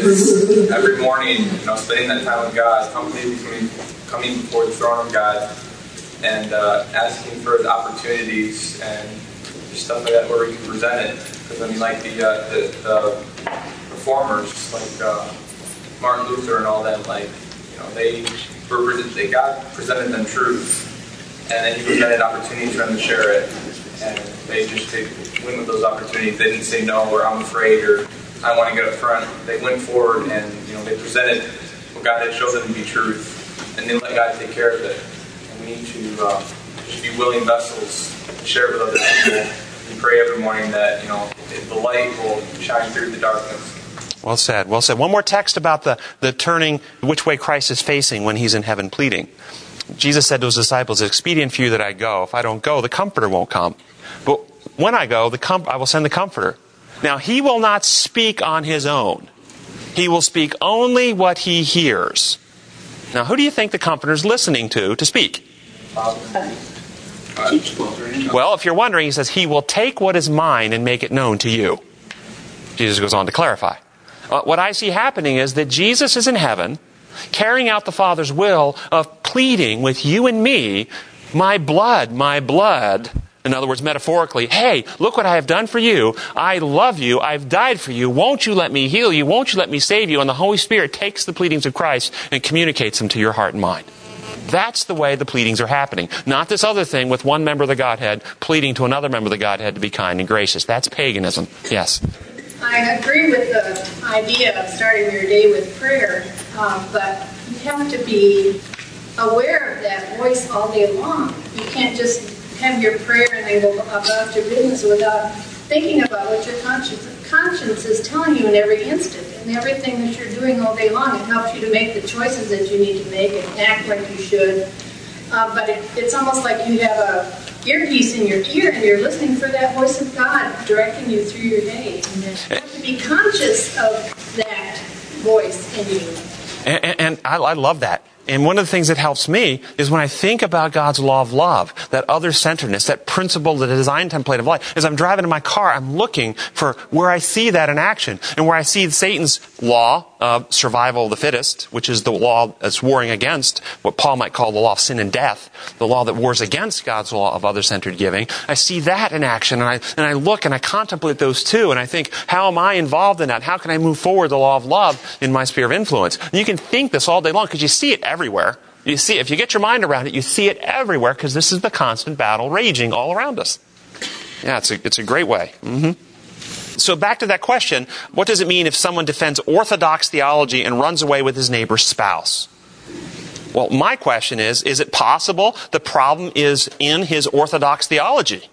is every morning, you know, spending that time with God, coming, coming, coming before the throne of God, and uh, asking for the opportunities and stuff like that where we can present it. Because I mean, like the uh, the, the performers, like uh, Martin Luther and all them, like you know, they were they God presented them truth, and then He presented opportunities for them to share it, and they just they went with those opportunities. They didn't say no or I'm afraid or I want to get up front. They went forward and you know they presented what God had shown them to be truth, and they let God take care of it. And we need to uh, just be willing vessels, share it with other people. We pray every morning that you know the light will shine through the darkness. Well said. Well said. One more text about the, the turning, which way Christ is facing when he's in heaven pleading. Jesus said to his disciples, It's expedient for you that I go. If I don't go, the Comforter won't come. But when I go, the com- I will send the Comforter. Now, he will not speak on his own. He will speak only what he hears. Now, who do you think the Comforter is listening to to speak? Well, if you're wondering, he says, He will take what is mine and make it known to you. Jesus goes on to clarify. Uh, what I see happening is that Jesus is in heaven, carrying out the Father's will of pleading with you and me, my blood, my blood. In other words, metaphorically, hey, look what I have done for you. I love you. I've died for you. Won't you let me heal you? Won't you let me save you? And the Holy Spirit takes the pleadings of Christ and communicates them to your heart and mind. That's the way the pleadings are happening. Not this other thing with one member of the Godhead pleading to another member of the Godhead to be kind and gracious. That's paganism. Yes. I agree with the idea of starting your day with prayer, um, but you have to be aware of that voice all day long. You can't just have your prayer and then go about your business without thinking about what your conscience, conscience is telling you in every instant and everything that you're doing all day long. It helps you to make the choices that you need to make and act like you should. Uh, but it, it's almost like you have a earpiece in your ear and you're listening for that voice of God directing you through your day. And you have to be conscious of that voice in you. And, and, and I, I love that. And one of the things that helps me is when I think about God's law of love, that other centeredness, that principle, the design template of life. As I'm driving in my car, I'm looking for where I see that in action and where I see Satan's law of survival of the fittest, which is the law that's warring against what Paul might call the law of sin and death, the law that wars against God's law of other centered giving. I see that in action and I, and I look and I contemplate those two and I think, how am I involved in that? How can I move forward the law of love in my sphere of influence? And you can think this all day long because you see it everywhere. You see, if you get your mind around it, you see it everywhere because this is the constant battle raging all around us. Yeah, it's a, it's a great way. Mm-hmm. So back to that question, what does it mean if someone defends orthodox theology and runs away with his neighbor's spouse? Well, my question is, is it possible the problem is in his orthodox theology?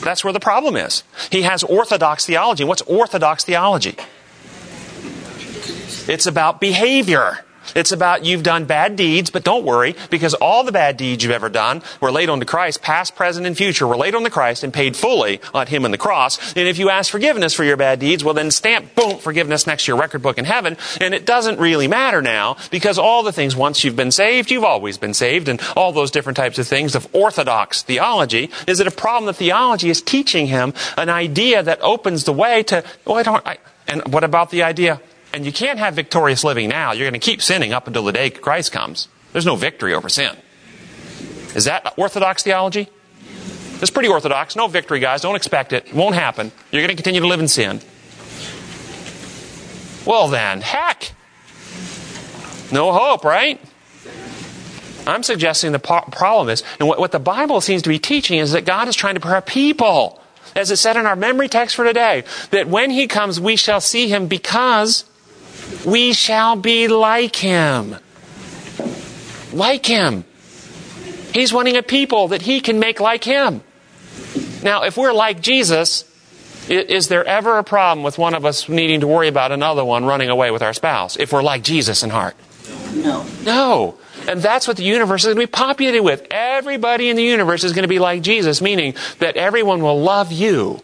That's where the problem is. He has orthodox theology. What's orthodox theology? It's about behavior. It's about you've done bad deeds, but don't worry, because all the bad deeds you've ever done were laid on the Christ, past, present, and future, were laid on the Christ and paid fully on Him and the cross. And if you ask forgiveness for your bad deeds, well then stamp, boom, forgiveness next to your record book in heaven. And it doesn't really matter now, because all the things, once you've been saved, you've always been saved, and all those different types of things of orthodox theology. Is it a problem that theology is teaching him an idea that opens the way to, oh, I don't, I, and what about the idea? And you can't have victorious living now. You're going to keep sinning up until the day Christ comes. There's no victory over sin. Is that orthodox theology? It's pretty orthodox. No victory, guys. Don't expect it. It won't happen. You're going to continue to live in sin. Well, then, heck. No hope, right? I'm suggesting the problem is, and what, what the Bible seems to be teaching is that God is trying to prepare people as it said in our memory text for today, that when he comes, we shall see him because we shall be like him. Like him. He's wanting a people that he can make like him. Now, if we're like Jesus, is there ever a problem with one of us needing to worry about another one running away with our spouse if we're like Jesus in heart? No. No. And that's what the universe is going to be populated with. Everybody in the universe is going to be like Jesus, meaning that everyone will love you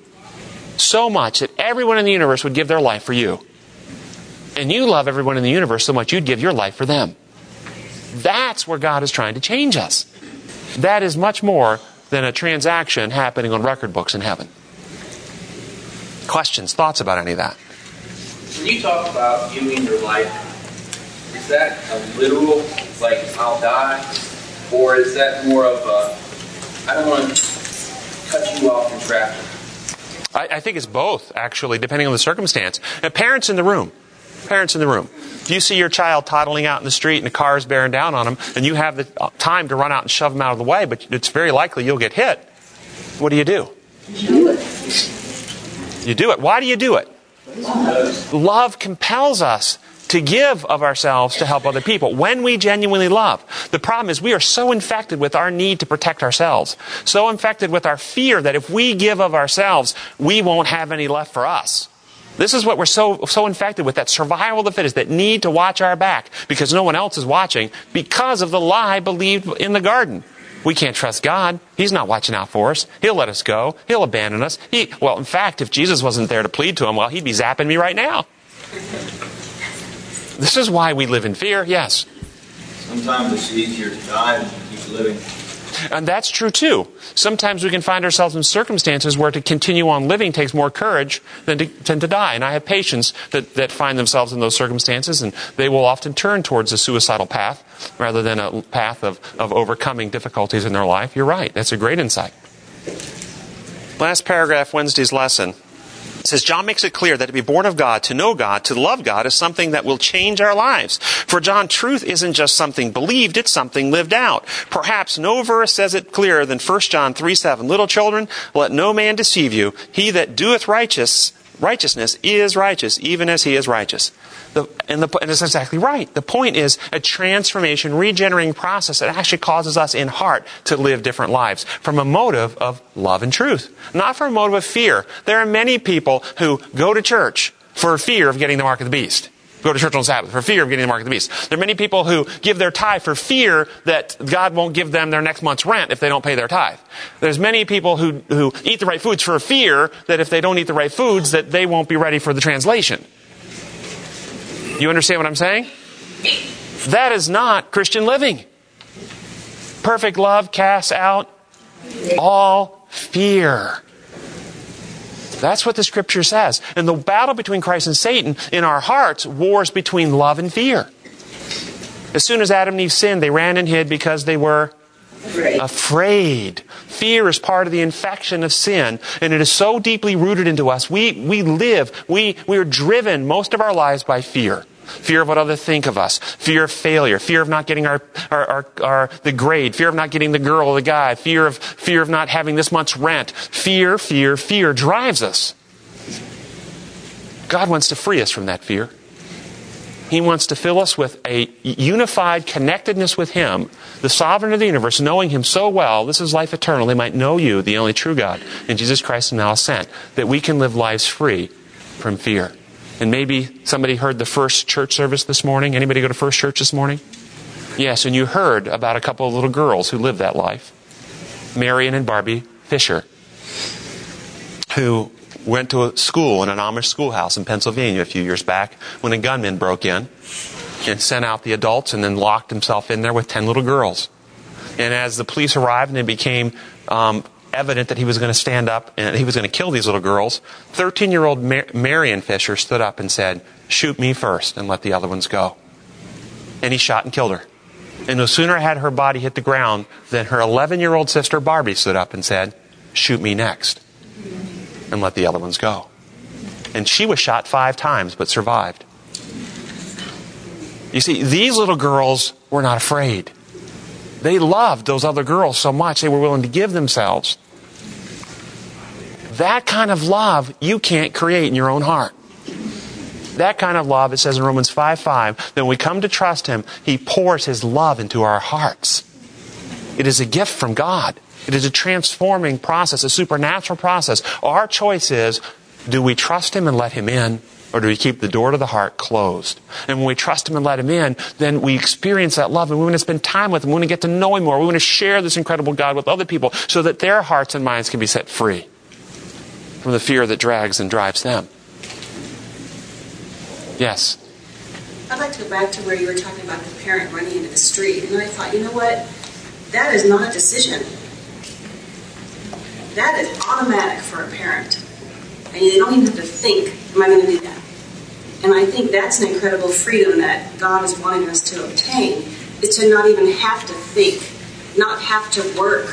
so much that everyone in the universe would give their life for you. And you love everyone in the universe so much you'd give your life for them. That's where God is trying to change us. That is much more than a transaction happening on record books in heaven. Questions, thoughts about any of that? When you talk about giving your life, is that a literal, like I'll die, or is that more of a I don't want to cut you off in traffic? I, I think it's both, actually, depending on the circumstance. Now, parents in the room, parents in the room. If you see your child toddling out in the street and the car is bearing down on them, and you have the uh, time to run out and shove them out of the way, but it's very likely you'll get hit, what do you do? Do it. You do it. Why do you do it? Love compels us to give of ourselves to help other people when we genuinely love. The problem is we are so infected with our need to protect ourselves, so infected with our fear that if we give of ourselves, we won't have any left for us. This is what we're so, so infected with that survival of the fittest, that need to watch our back because no one else is watching because of the lie believed in the garden. We can't trust God. He's not watching out for us. He'll let us go. He'll abandon us. He, well, in fact, if Jesus wasn't there to plead to him, well, he'd be zapping me right now. This is why we live in fear, yes. Sometimes it's easier to die than to keep living. And that's true too. Sometimes we can find ourselves in circumstances where to continue on living takes more courage than to, than to die. And I have patients that, that find themselves in those circumstances, and they will often turn towards a suicidal path rather than a path of, of overcoming difficulties in their life. You're right. That's a great insight. Last paragraph, Wednesday's lesson. It says John makes it clear that to be born of God, to know God, to love God is something that will change our lives. For John, truth isn't just something believed, it's something lived out. Perhaps no verse says it clearer than 1 John 3 7. Little children, let no man deceive you. He that doeth righteous, righteousness is righteous, even as he is righteous. The, and, the, and it's exactly right. The point is a transformation, regenerating process that actually causes us in heart to live different lives from a motive of love and truth, not from a motive of fear. There are many people who go to church for fear of getting the mark of the beast. Go to church on Sabbath for fear of getting the mark of the beast. There are many people who give their tithe for fear that God won't give them their next month's rent if they don't pay their tithe. There's many people who, who eat the right foods for fear that if they don't eat the right foods that they won't be ready for the translation. You understand what I'm saying? That is not Christian living. Perfect love casts out all fear. That's what the scripture says. And the battle between Christ and Satan in our hearts wars between love and fear. As soon as Adam and Eve sinned, they ran and hid because they were afraid. Fear is part of the infection of sin, and it is so deeply rooted into us. We, we live, we, we are driven most of our lives by fear. Fear of what others think of us. Fear of failure. Fear of not getting our, our, our, our, the grade. Fear of not getting the girl or the guy. Fear of, fear of not having this month's rent. Fear, fear, fear drives us. God wants to free us from that fear. He wants to fill us with a unified connectedness with Him, the sovereign of the universe, knowing Him so well. This is life eternal. They might know you, the only true God, and Jesus Christ and now sent, that we can live lives free from fear. And maybe somebody heard the first church service this morning. Anybody go to first church this morning? Yes, and you heard about a couple of little girls who lived that life. Marian and Barbie Fisher, who went to a school in an Amish schoolhouse in Pennsylvania a few years back when a gunman broke in and sent out the adults and then locked himself in there with 10 little girls. And as the police arrived and it became um, evident that he was going to stand up and he was going to kill these little girls, 13 year old Mar- Marian Fisher stood up and said, Shoot me first and let the other ones go. And he shot and killed her. And no sooner had her body hit the ground than her 11 year old sister Barbie stood up and said, Shoot me next and let the other ones go. And she was shot five times but survived. You see, these little girls were not afraid. They loved those other girls so much they were willing to give themselves. That kind of love you can't create in your own heart. That kind of love, it says in Romans 5 5, that when we come to trust Him, He pours His love into our hearts. It is a gift from God. It is a transforming process, a supernatural process. Our choice is do we trust Him and let Him in, or do we keep the door to the heart closed? And when we trust Him and let Him in, then we experience that love and we want to spend time with Him. We want to get to know Him more. We want to share this incredible God with other people so that their hearts and minds can be set free from the fear that drags and drives them. Yes. I'd like to go back to where you were talking about the parent running into the street. And I thought, you know what? That is not a decision. That is automatic for a parent. And they don't even have to think, am I going to do that? And I think that's an incredible freedom that God is wanting us to obtain, is to not even have to think, not have to work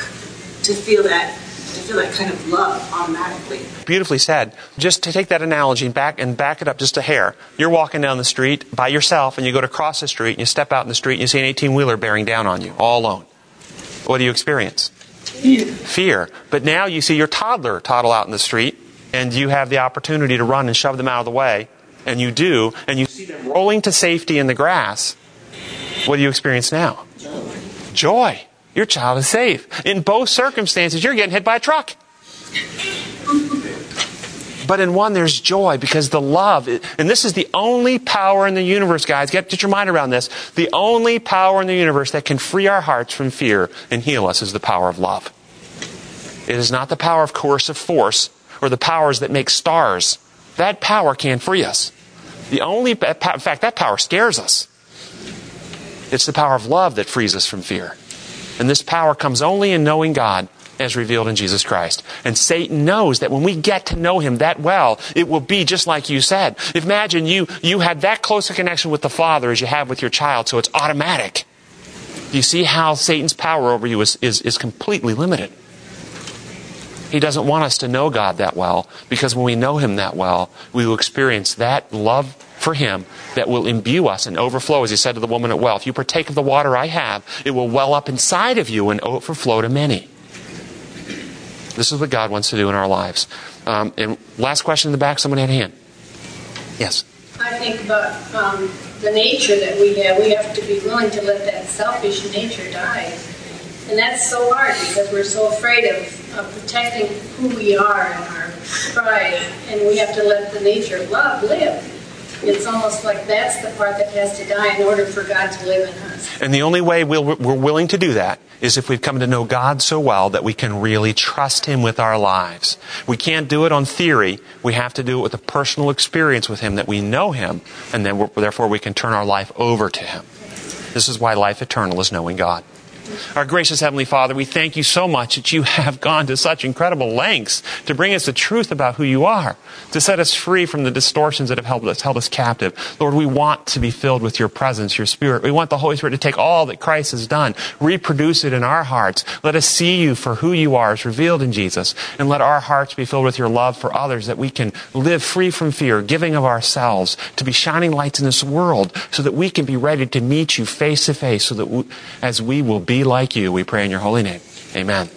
to feel that to feel that kind of love automatically. Beautifully said. Just to take that analogy back and back it up just a hair. You're walking down the street by yourself and you go to cross the street and you step out in the street and you see an 18 wheeler bearing down on you, all alone. What do you experience? Fear. Fear. But now you see your toddler toddle out in the street and you have the opportunity to run and shove them out of the way. And you do, and you see them rolling to safety in the grass. What do you experience now? Joy. Joy. Your child is safe. In both circumstances, you're getting hit by a truck. But in one, there's joy because the love, and this is the only power in the universe, guys. Get, get your mind around this. The only power in the universe that can free our hearts from fear and heal us is the power of love. It is not the power of coercive force or the powers that make stars. That power can't free us. The only, in fact, that power scares us. It's the power of love that frees us from fear. And this power comes only in knowing God as revealed in Jesus Christ. And Satan knows that when we get to know him that well, it will be just like you said. Imagine you, you had that close a connection with the Father as you have with your child, so it's automatic. You see how Satan's power over you is, is, is completely limited? He doesn't want us to know God that well because when we know Him that well, we will experience that love for Him that will imbue us and overflow. As He said to the woman at well, if you partake of the water I have, it will well up inside of you and overflow to many. This is what God wants to do in our lives. Um, and last question in the back, someone had a hand. Yes. I think about um, the nature that we have. We have to be willing to let that selfish nature die. And that's so hard because we're so afraid of, of protecting who we are and our pride. And we have to let the nature of love live. It's almost like that's the part that has to die in order for God to live in us. And the only way we we are willing to do that is if we've come to know God so well that we can really trust Him with our lives. We can't do it on theory. We have to do it with a personal experience with Him that we know Him, and then therefore we can turn our life over to Him. This is why life eternal is knowing God. Our gracious Heavenly Father, we thank you so much that you have gone to such incredible lengths to bring us the truth about who you are, to set us free from the distortions that have held us, held us captive. Lord, we want to be filled with your presence, your Spirit. We want the Holy Spirit to take all that Christ has done, reproduce it in our hearts. Let us see you for who you are as revealed in Jesus, and let our hearts be filled with your love for others that we can live free from fear, giving of ourselves, to be shining lights in this world so that we can be ready to meet you face to face so that we, as we will like you. We pray in your holy name. Amen.